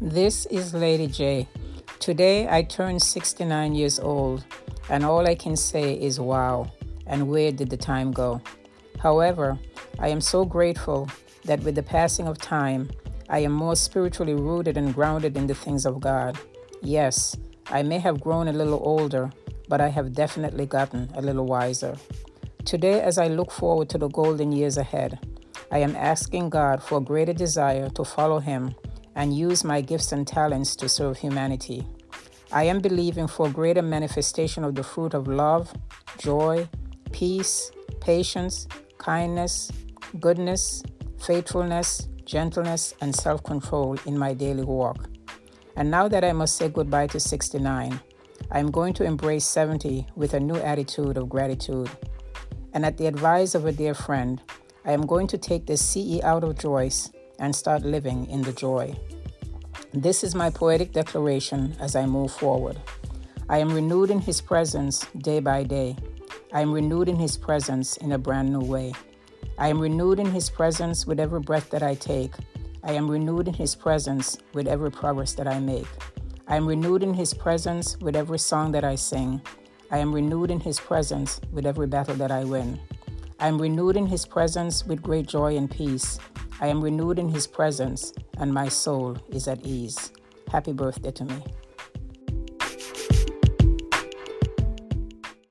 This is Lady J. Today I turned 69 years old, and all I can say is wow, and where did the time go? However, I am so grateful that with the passing of time, I am more spiritually rooted and grounded in the things of God. Yes, I may have grown a little older, but I have definitely gotten a little wiser. Today, as I look forward to the golden years ahead, I am asking God for a greater desire to follow Him and use my gifts and talents to serve humanity. I am believing for greater manifestation of the fruit of love, joy, peace, patience, kindness, goodness, faithfulness, gentleness, and self control in my daily walk. And now that I must say goodbye to 69, I am going to embrace 70 with a new attitude of gratitude. And at the advice of a dear friend, I am going to take the CE out of Joyce and start living in the joy. This is my poetic declaration as I move forward. I am renewed in His presence day by day. I am renewed in His presence in a brand new way. I am renewed in His presence with every breath that I take. I am renewed in His presence with every progress that I make. I am renewed in His presence with every song that I sing. I am renewed in His presence with every battle that I win. I am renewed in His presence with great joy and peace. I am renewed in His presence, and my soul is at ease. Happy birthday to me.